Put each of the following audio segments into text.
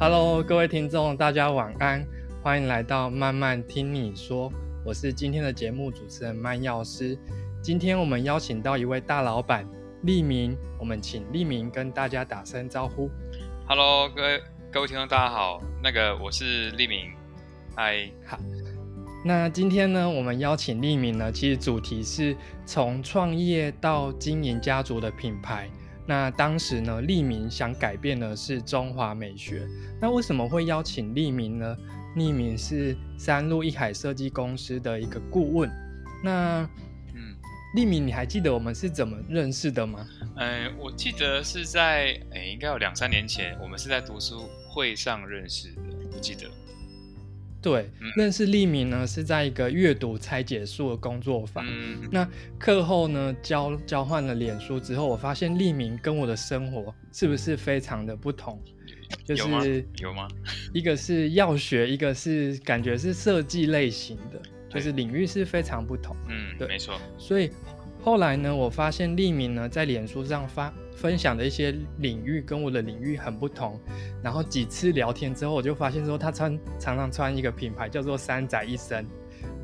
Hello，各位听众，大家晚安，欢迎来到慢慢听你说，我是今天的节目主持人曼药师。今天我们邀请到一位大老板利明，我们请利明跟大家打声招呼。Hello，各位各位听众，大家好，那个我是利明，嗨，好。那今天呢，我们邀请利明呢，其实主题是从创业到经营家族的品牌。那当时呢，利明想改变的是中华美学。那为什么会邀请利明呢？利明是三鹿一海设计公司的一个顾问。那，嗯，利明，你还记得我们是怎么认识的吗？嗯，我记得是在，哎，应该有两三年前，我们是在读书会上认识的，我记得。对，认识利明呢是在一个阅读拆解术的工作坊。那课后呢交交换了脸书之后，我发现利明跟我的生活是不是非常的不同？就是有吗？一个是药学，一个是感觉是设计类型的，就是领域是非常不同。嗯，对，没错。所以后来呢，我发现利明呢在脸书上发。分享的一些领域跟我的领域很不同，然后几次聊天之后，我就发现说他穿常常穿一个品牌叫做三宅一生。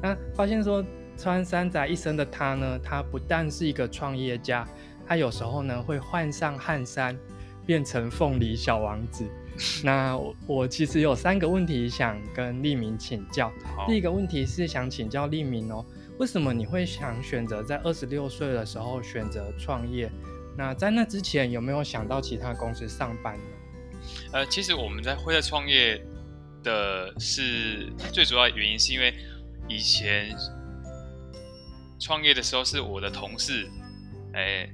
那发现说穿三宅一生的他呢，他不但是一个创业家，他有时候呢会换上汗衫，变成凤梨小王子。那我我其实有三个问题想跟利明请教。第一个问题是想请教利明哦，为什么你会想选择在二十六岁的时候选择创业？那在那之前有没有想到其他公司上班呢？呃，其实我们在会在创业的是最主要原因，是因为以前创业的时候是我的同事，哎，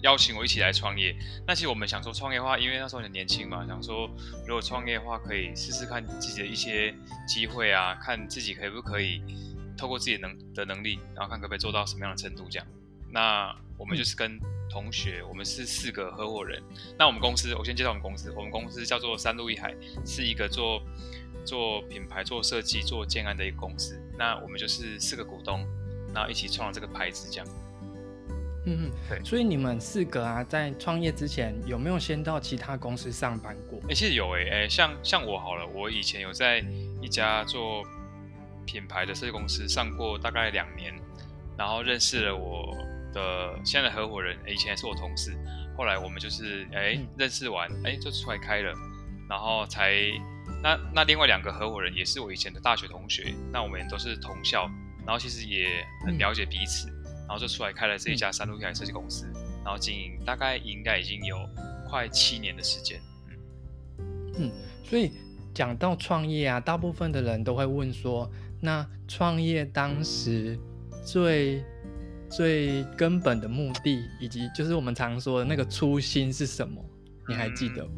邀请我一起来创业。那其实我们想说创业的话，因为那时候很年轻嘛，想说如果创业的话，可以试试看自己的一些机会啊，看自己可不可以透过自己能的能力，然后看可不可以做到什么样的程度这样。那我们就是跟同学，我们是四个合伙人。那我们公司，我先介绍我们公司。我们公司叫做三路一海，是一个做做品牌、做设计、做建安的一个公司。那我们就是四个股东，然后一起创了这个牌子，这样。嗯嗯，对。所以你们四个啊，在创业之前有没有先到其他公司上班过？哎，其实有哎哎，像像我好了，我以前有在一家做品牌的设计公司上过大概两年，然后认识了我。的现在的合伙人，以前也是我同事，后来我们就是哎认识完，哎就出来开了，然后才那那另外两个合伙人也是我以前的大学同学，那我们都是同校，然后其实也很了解彼此，然后就出来开了这一家三路一海设计公司，然后经营大概应该已经有快七年的时间，嗯。嗯，所以讲到创业啊，大部分的人都会问说，那创业当时最最根本的目的，以及就是我们常说的那个初心是什么？你还记得吗？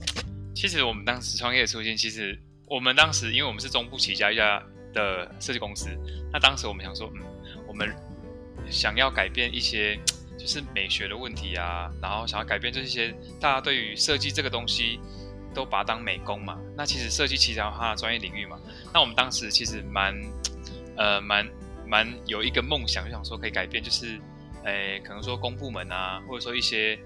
其实我们当时创业的初心，其实我们当时因为我们是中部起家一家的设计公司，那当时我们想说，嗯，我们想要改变一些就是美学的问题啊，然后想要改变这些大家对于设计这个东西都把它当美工嘛。那其实设计其实它的专业领域嘛。那我们当时其实蛮呃蛮。蛮有一个梦想，就想说可以改变，就是，诶，可能说公部门啊，或者说一些，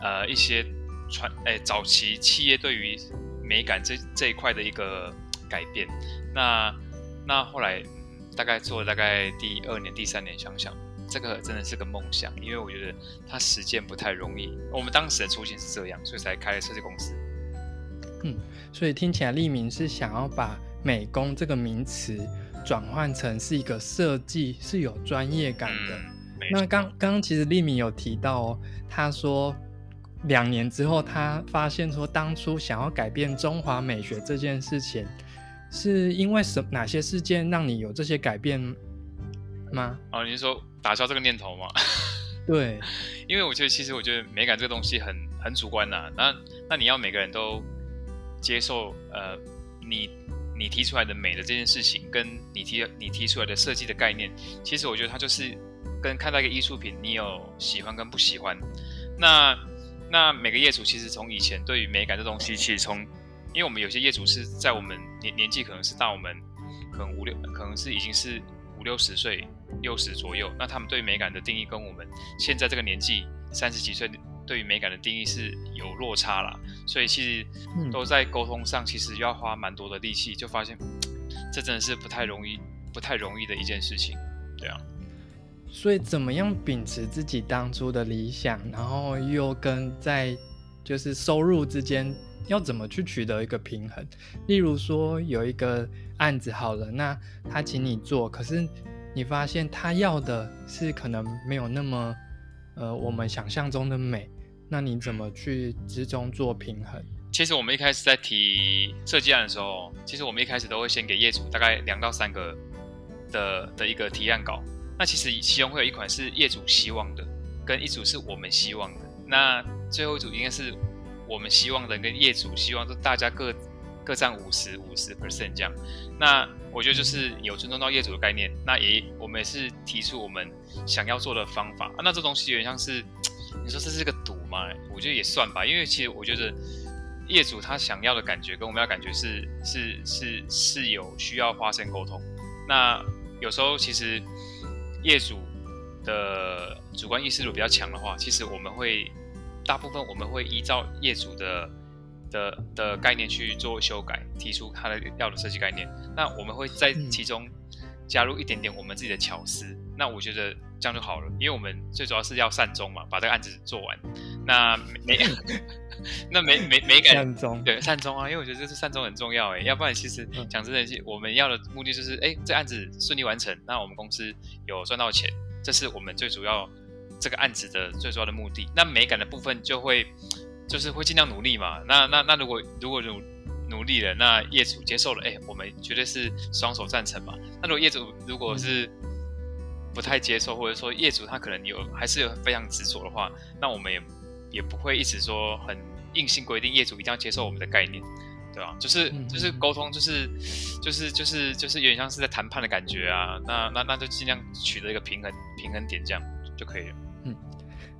呃，一些传，诶，早期企业对于美感这这一块的一个改变。那那后来大概做了大概第二年、第三年，想想这个真的是个梦想，因为我觉得它实践不太容易。我们当时的初心是这样，所以才开了设计公司。嗯，所以听起来利明是想要把美工这个名词。转换成是一个设计是有专业感的。那刚刚刚其实利明有提到哦，他说两年之后他发现说，当初想要改变中华美学这件事情，是因为什哪些事件让你有这些改变吗？哦，你是说打消这个念头吗？对，因为我觉得其实我觉得美感这个东西很很主观呐。那那你要每个人都接受呃你。你提出来的美的这件事情，跟你提你提出来的设计的概念，其实我觉得它就是跟看到一个艺术品，你有喜欢跟不喜欢。那那每个业主其实从以前对于美感这东西，其实从因为我们有些业主是在我们年年纪可能是大我们可能五六，可能是已经是五六十岁、六十左右，那他们对美感的定义跟我们现在这个年纪三十几岁对于美感的定义是有落差啦，所以其实嗯都在沟通上，其实要花蛮多的力气，就发现这真的是不太容易、不太容易的一件事情，对啊。所以怎么样秉持自己当初的理想，然后又跟在就是收入之间要怎么去取得一个平衡？例如说有一个案子好了，那他请你做，可是你发现他要的是可能没有那么呃我们想象中的美，那你怎么去之中做平衡？其实我们一开始在提设计案的时候，其实我们一开始都会先给业主大概两到三个的的一个提案稿。那其实其中会有一款是业主希望的，跟一组是我们希望的。那最后一组应该是我们希望的跟业主希望，都大家各各占五十五十 percent 这样。那我觉得就是有尊重到业主的概念，那也我们也是提出我们想要做的方法。啊、那这东西有点像是你说这是个赌吗？我觉得也算吧，因为其实我觉得业主他想要的感觉跟我们要感觉是是是是有需要发生沟通。那有时候其实业主的主观意识度比较强的话，其实我们会大部分我们会依照业主的的的概念去做修改，提出他的要的设计概念。那我们会在嗯其中加入一点点我们自己的巧思。那我觉得这样就好了，因为我们最主要是要善终嘛，把这个案子做完。那没 那没没美感善终，对善终啊，因为我觉得这是善终很重要哎，要不然其实嗯讲真的，是我们要的目的就是哎，这案子顺利完成，那我们公司有赚到钱，这是我们最主要这个案子的最主要的目的。那美感的部分就会就是会尽量努力嘛。那那那如果如果努努力了，那业主接受了，哎，我们绝对是双手赞成嘛。那如果业主如果是不太接受，或者说业主他可能有还是有非常执着的话，那我们也也不会一直说很硬性规定业主一定要接受我们的概念，对吧？就是嗯就是沟通，就是就是就是就是有点像是在谈判的感觉啊。那那那就尽量取得一个平衡平衡点，这样就可以了。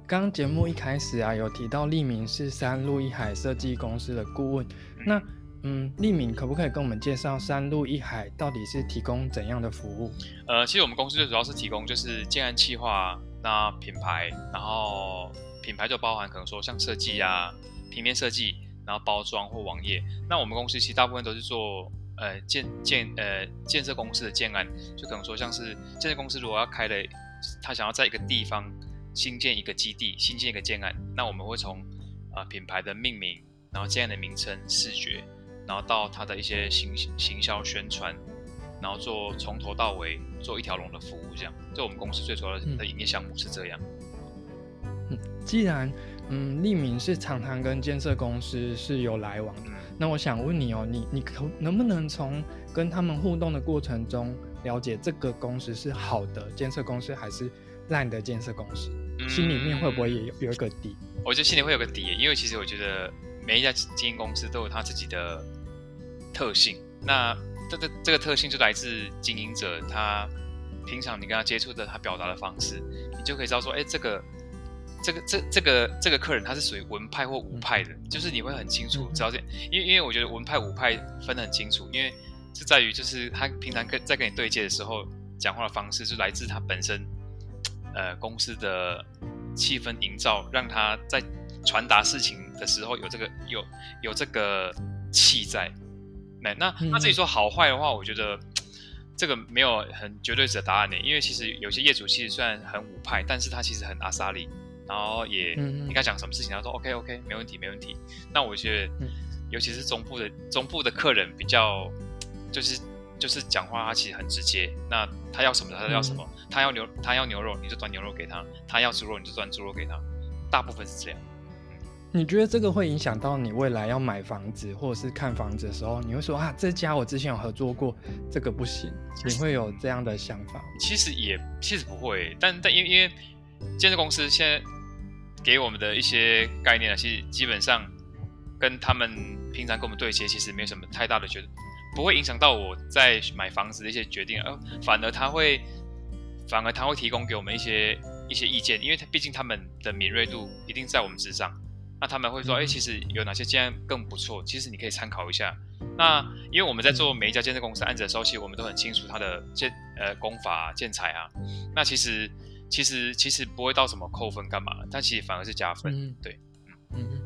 刚刚节目一开始啊，有提到利明是三路一海设计公司的顾问。那嗯，利敏可不可以跟我们介绍三鹿一海到底是提供怎样的服务？呃，其实我们公司最主要是提供就是建案企划，那品牌，然后品牌就包含可能说像设计啊、平面设计，然后包装或网页。那我们公司其实大部分都是做呃建建呃建设公司的建案，就可能说像是建设公司如果要开的，他想要在一个地方新建一个基地、新建一个建案，那我们会从呃品牌的命名，然后建案的名称、视觉，然后到他的一些行行销宣传。然后做从头到尾做一条龙的服务，这样，这我们公司最主要的嗯的营业项目是这样。嗯既然嗯，利明是常常跟建设公司是有来往的，嗯，那我想问你哦，你你可能不能从跟他们互动的过程中了解这个公司是好的建设公司还是烂的建设公司？心里面会不会也有有一个底？我觉得心里会有个底，因为其实我觉得每一家经营公司都有他自己的特性。那这个这个特性就来自经营者他平常你跟他接触的他表达的方式，你就可以知道说，哎，这个这个这这个这个客人他是属于文派或武派的，就是你会很清楚嗯知道这，因为因为我觉得文派武派分得很清楚，因为是在于就是他平常跟在跟你对接的时候讲话的方式，就来自他本身呃公司的气氛营造，让他在传达事情的时候有这个有有这个气在。那那那至于说好坏的话，我觉得这个没有很绝对的答案呢，因为其实有些业主其实虽然很武派，但是他其实很阿萨利，然后也嗯嗯你跟他讲什么事情，他说 OK OK 没问题没问题。那我觉得嗯，尤其是中部的中部的客人比较就是就是讲话他其实很直接，那他要什么他就要什么，他要牛他要牛肉你就端牛肉给他，他要猪肉你就端猪肉给他，大部分是这样。你觉得这个会影响到你未来要买房子或者是看房子的时候，你会说啊，这家我之前有合作过，这个不行，你会有这样的想法？其实也其实不会，但但因为因为建设公司现在给我们的一些概念啊，其实基本上跟他们平常跟我们对接，其实没有什么太大的决，不会影响到我在买房子的一些决定，呃，反而他会反而他会提供给我们一些一些意见，因为他毕竟他们的敏锐度一定在我们之上，那他们会说，哎、嗯其实有哪些建案更不错，其实你可以参考一下。那因为我们在做每一家建设公司案子的时候，其实我们都很清楚它的建呃工法、建材啊。那其实其实其实不会到什么扣分干嘛，但其实反而是加分。嗯对，嗯，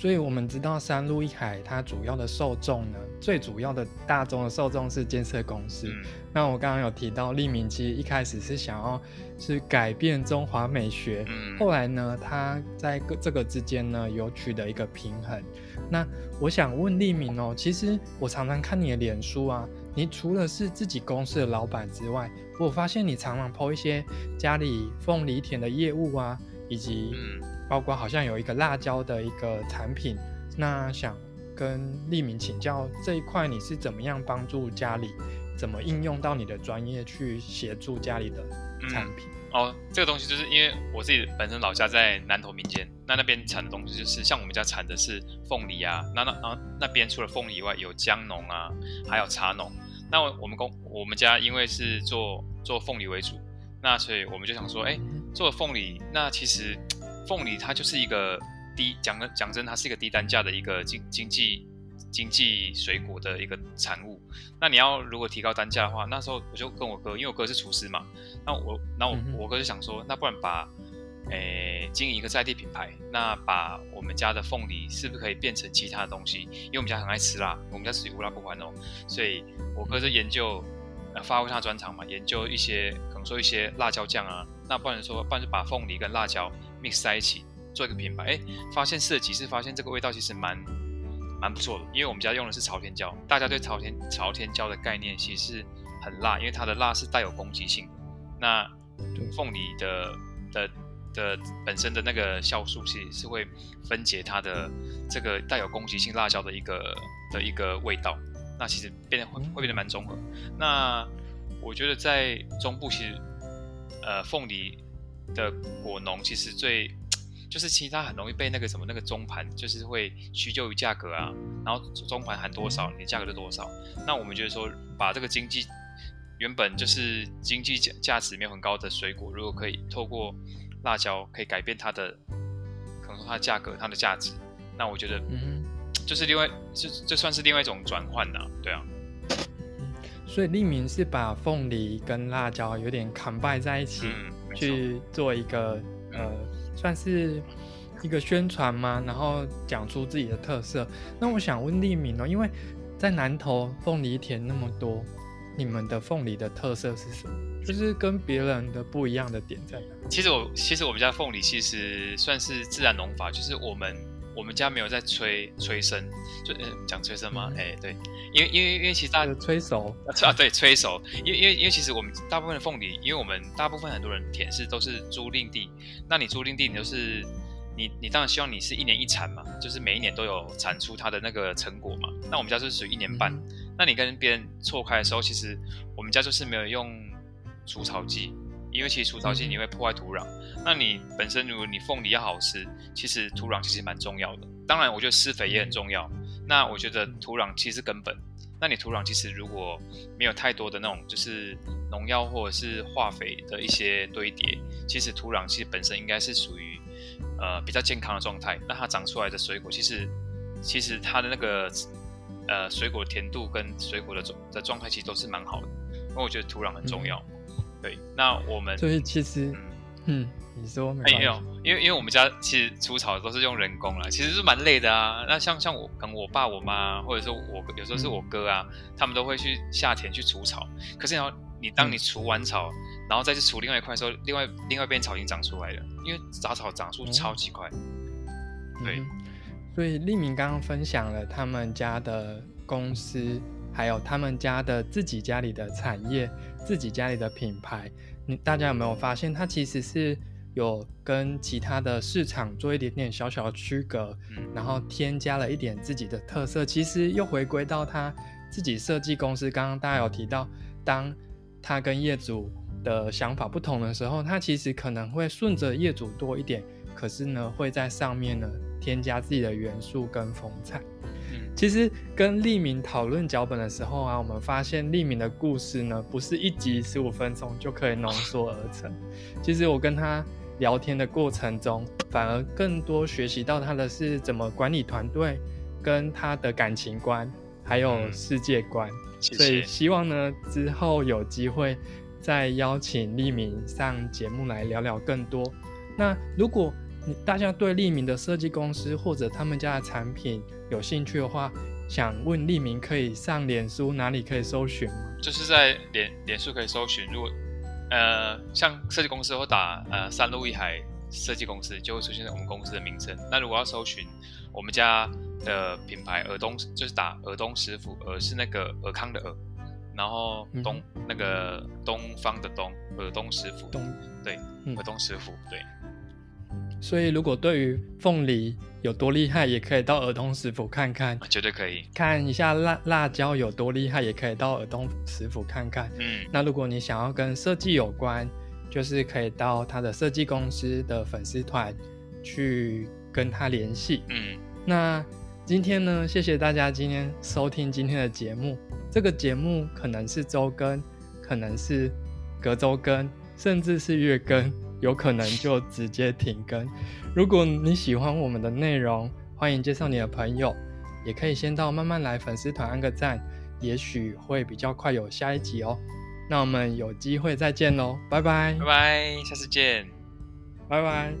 所以我们知道三路一海它主要的受众呢，最主要的大众的受众是建设公司。嗯那我刚刚有提到，利民其实一开始是想要是改变中华美学，嗯，后来呢，他在这个之间呢有取得一个平衡。那我想问利民哦，其实我常常看你的脸书啊，你除了是自己公司的老板之外，我发现你常常 PO 一些家里凤梨田的业务啊，以及嗯包括好像有一个辣椒的一个产品。那想跟利民请教这一块，你是怎么样帮助家里，怎么应用到你的专业去协助家里的产品？哦，这个东西就是因为我自己本身老家在南投民间，那那边产的东西就是像我们家产的是凤梨啊，那那然后那边除了凤梨以外，有姜农啊，还有茶农。那我们公我们家因为是做做凤梨为主，那所以我们就想说，哎，做凤梨，那其实 凤梨它就是一个低讲的讲真，它是一个低单价的一个经经济经济水果的一个产物。那你要如果提高单价的话，那时候我就跟我哥，因为我哥是厨师嘛，那我那我嗯我哥就想说，那不然把诶经营一个在地品牌，那把我们家的凤梨是不是可以变成其他的东西？因为我们家很爱吃辣，我们家属于无辣不欢哦，所以我哥就研究。呃，发挥他的专长嘛，研究一些可能说一些辣椒酱啊，那不然说，不然就把凤梨跟辣椒 mix 在一起做一个品牌，哎，发现试了几次，发现这个味道其实蛮蛮不错的，因为我们家用的是朝天椒，大家对朝天朝天椒的概念其实是很辣，因为它的辣是带有攻击性的。那凤梨的的的本身的那个酵素其实是会分解它的这个带有攻击性辣椒的一个的一个味道，那其实变得会会变得蛮综合。那我觉得在中部其实呃凤梨的果农其实最就是其实它很容易被那个什么那个中盘，就是会屈就于价格啊，然后中盘含多少，你的价格就多少。那我们就是说，把这个经济原本就是经济价价值没有很高的水果，如果可以透过辣椒可以改变它的，可能说它的价格、它的价值，那我觉得嗯就是另外，这这算是另外一种转换呐，对啊，所以利明是把凤梨跟辣椒有点 combine 在一起，去做一个呃，算是一个宣传吗？然后讲出自己的特色。那我想问利民哦，因为在南投凤梨田那么多，你们的凤梨的特色是什么？就是跟别人的不一样的点在哪？其实我其实我们家凤梨其实算是自然农法，就是我们我们家没有在催催生，就呃讲催生吗？嗯。哎、对，因为因为因为其实大家催熟，啊，对，催熟，因为因为因为其实我们大部分的凤梨，因为我们大部分很多人田是都是租赁地，那你租赁地你就是你你当然希望你是一年一产嘛，就是每一年都有产出它的那个成果嘛。那我们家就是属于一年半，嗯。那你跟别人错开的时候，其实我们家就是没有用除草剂，因为其实除草剂嗯你会破坏土壤。那你本身如果你凤梨要好吃，其实土壤其实蛮重要的。当然，我觉得施肥也很重要。那我觉得土壤其实根本。那你土壤其实如果没有太多的那种就是农药或者是化肥的一些堆叠，其实土壤其实本身应该是属于呃比较健康的状态。那它长出来的水果，其实其实它的那个呃水果甜度跟水果的状的状态其实都是蛮好的。因为我觉得土壤很重要。对，那我们所以其实嗯。嗯，你说没哎有，，因为因为我们家其实除草都是用人工啦，其实是蛮累的啊。那像像我可能我爸我妈，或者说我有时候是我哥啊，他们都会去下田去除草。可是然后你当你除完草，然后再去除另外一块的时候，另外另外一边草已经长出来了，因为杂草长出超级快。对所以立明刚刚分享了他们家的公司，还有他们家的自己家里的产业，自己家里的品牌。你大家有没有发现，它其实是有跟其他的市场做一点点小小的区隔，嗯然后添加了一点自己的特色，其实又回归到他自己设计公司。刚刚大家有提到，当他跟业主的想法不同的时候，他其实可能会顺着业主多一点，可是呢，会在上面呢添加自己的元素跟风采。嗯其实跟利明讨论脚本的时候啊，我们发现利明的故事呢，不是一集十五分钟就可以浓缩而成。其实我跟他聊天的过程中，反而更多学习到他的是怎么管理团队，跟他的感情观，还有嗯世界观。谢所以。希望呢之后有机会再邀请利明上节目来聊聊更多。那如果你大家对利明的设计公司或者他们家的产品有兴趣的话，想问利明可以上脸书哪里可以搜寻吗？就是在脸脸书可以搜寻，如果呃像设计公司或打呃三鹿一海设计公司，就会出现我们公司的名称。那如果要搜寻我们家的品牌尔东，就是打尔东师傅，尔是那个尔康的尔，然后东、那个东方的东，尔东师傅，东对，尔东师傅对。所以，如果对于凤梨有多厉害，也可以到儿童食府看看，绝对可以看一下辣辣椒有多厉害，也可以到儿童食府看看。嗯，那如果你想要跟设计有关，就是可以到他的设计公司的粉丝团去跟他联系。嗯，那今天呢，谢谢大家今天收听今天的节目。这个节目可能是周更，可能是隔周更，甚至是月更。有可能就直接停更。如果你喜欢我们的内容，欢迎介绍你的朋友，也可以先到慢慢来粉丝团按个赞，也许会比较快有下一集哦。那我们有机会再见喽，拜拜，拜拜，下次见，拜拜。